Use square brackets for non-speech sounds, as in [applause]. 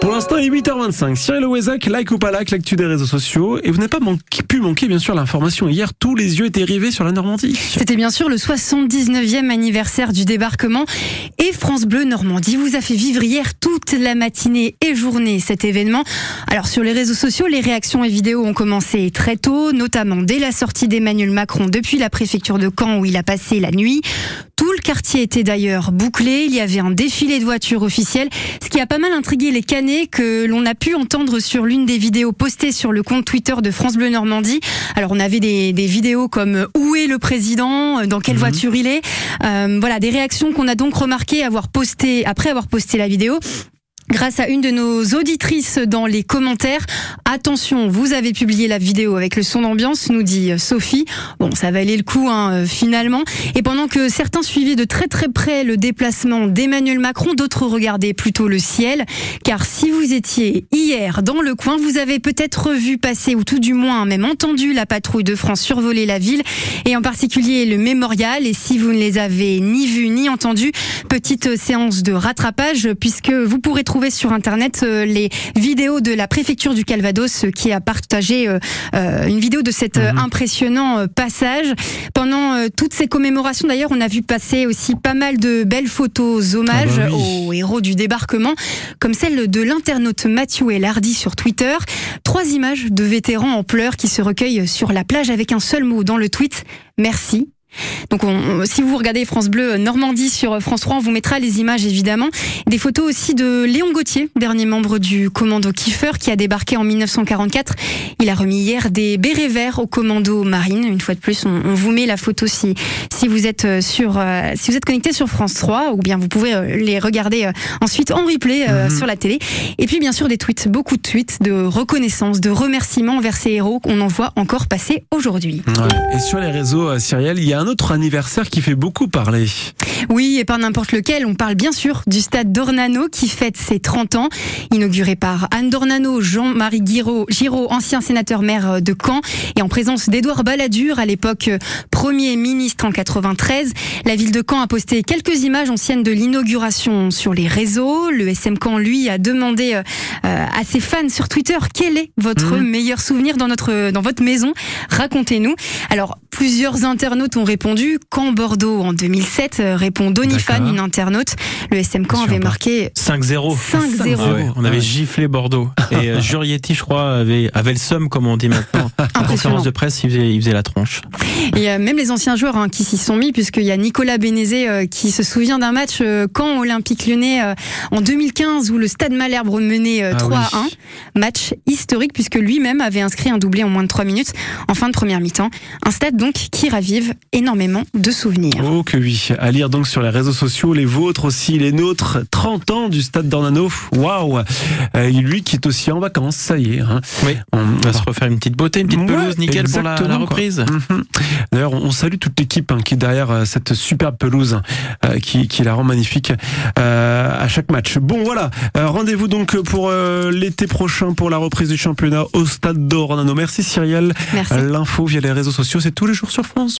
Pour l'instant, il est 8h25. Cyril Ouezac, like ou pas like, l'actu des réseaux sociaux. Et vous n'avez pas pu manquer, bien sûr, l'information. Hier, tous les yeux étaient rivés sur la Normandie. C'était bien sûr le 79e anniversaire du débarquement. Et France Bleu Normandie vous a fait vivre hier toute la matinée et journée cet événement. Alors, sur les réseaux sociaux, les réactions et vidéos ont commencé très tôt, notamment dès la sortie d'Emmanuel Macron depuis la préfecture de Caen où il a passé la nuit. Tout le quartier était d'ailleurs bouclé. Il y avait un défilé de voitures officielles, ce qui a pas mal intrigué les Canets que l'on a pu entendre sur l'une des vidéos postées sur le compte Twitter de France Bleu Normandie. Alors on avait des, des vidéos comme où est le président, dans quelle Mhm. voiture il est. Euh, voilà des réactions qu'on a donc remarqué avoir posté après avoir posté la vidéo. Grâce à une de nos auditrices dans les commentaires, attention, vous avez publié la vidéo avec le son d'ambiance, nous dit Sophie. Bon, ça valait le coup hein, euh, finalement. Et pendant que certains suivaient de très très près le déplacement d'Emmanuel Macron, d'autres regardaient plutôt le ciel. Car si vous étiez hier dans le coin, vous avez peut-être vu passer, ou tout du moins même entendu la patrouille de France survoler la ville, et en particulier le mémorial. Et si vous ne les avez ni vus ni entendus, petite séance de rattrapage, puisque vous pourrez trouver sur internet euh, les vidéos de la préfecture du Calvados euh, qui a partagé euh, une vidéo de cet Mhm. impressionnant passage. Pendant toutes ces commémorations, d'ailleurs, on a vu passer aussi pas mal de belles photos hommages Ah bah oui. aux héros du débarquement, comme celle de l'internaute Mathieu Elardi sur Twitter. Trois images de vétérans en pleurs qui se recueillent sur la plage avec un seul mot dans le tweet merci. Donc, on- on- si vous regardez France Bleu Normandie sur France 3, on vous mettra les images évidemment. Des photos aussi de Léon Gauthier, dernier membre du commando Kiefer, qui a débarqué en 1944. Il a remis hier des bérets verts au commando marine. Une fois de plus, on, on vous met la photo si si vous êtes euh, sur euh, si vous êtes connecté sur France 3, ou bien vous pouvez euh, les regarder euh, ensuite en replay euh, Mhm. sur la télé. Et puis bien sûr des tweets, beaucoup de tweets de reconnaissance, de remerciements envers ces héros qu'on en voit encore passer aujourd'hui. Ouais. Et sur les réseaux, Cyrielle, il y a un autre anniversaire qui fait beaucoup parler. Oui, et pas n'importe lequel. On parle bien sûr du stade d'Ornano qui fête ses 30 ans, inauguré par Anne Dornano, Jean-Marie Giraud, Giraud, ancien sénateur maire de Caen, et en présence d'Édouard Balladur, à l'époque Premier ministre en 93. La ville de Caen a posté quelques images anciennes de l'inauguration sur les réseaux. Le SM Caen, lui, a demandé euh, à ses fans sur Twitter quel est votre Mhm. meilleur souvenir dans, notre, dans votre maison? Racontez-nous. Alors, plusieurs internautes ont répondu. Caen Bordeaux en 2007, euh, répond Donifan, une internaute. Le SM Caen avait marqué 5-0. 5-0. Ah ouais, on avait Ouais. giflé Bordeaux. Et euh, [laughs] Jurietti, je crois, avait, avait le seum, comme on dit maintenant. [laughs] En conférence de presse, il faisait, il faisait la tronche. Et euh, même les anciens joueurs hein, qui s'y sont mis, puisqu'il y a Nicolas Bénézé euh, qui se souvient d'un match euh, Caen Olympique Lyonnais euh, en 2015 où le Stade Malherbe menait euh, Ah 3 à oui. 1. Match historique puisque lui-même avait inscrit un doublé en moins de 3 minutes en fin de première mi-temps. Un stade donc qui ravive énormément de souvenirs. Oh que oui, à lire donc sur les réseaux sociaux, les vôtres aussi, les nôtres, 30 ans du stade d'Ornano, waouh Euh, Lui qui est aussi en vacances, ça y est. Hein. Oui. On, On va se refaire une petite beauté, une petite Ouais, pelouse, nickel pour la, reprise. Mhm. D'ailleurs, on salue toute l'équipe hein, qui est derrière euh, cette superbe pelouse euh, qui, qui la rend magnifique euh, à chaque match. Bon, voilà. Euh, Rendez-vous donc pour euh, l'été prochain pour la reprise du championnat au stade d'Ornano. Merci Cyrielle. Merci. L'info via les réseaux sociaux, c'est tous les jours sur France.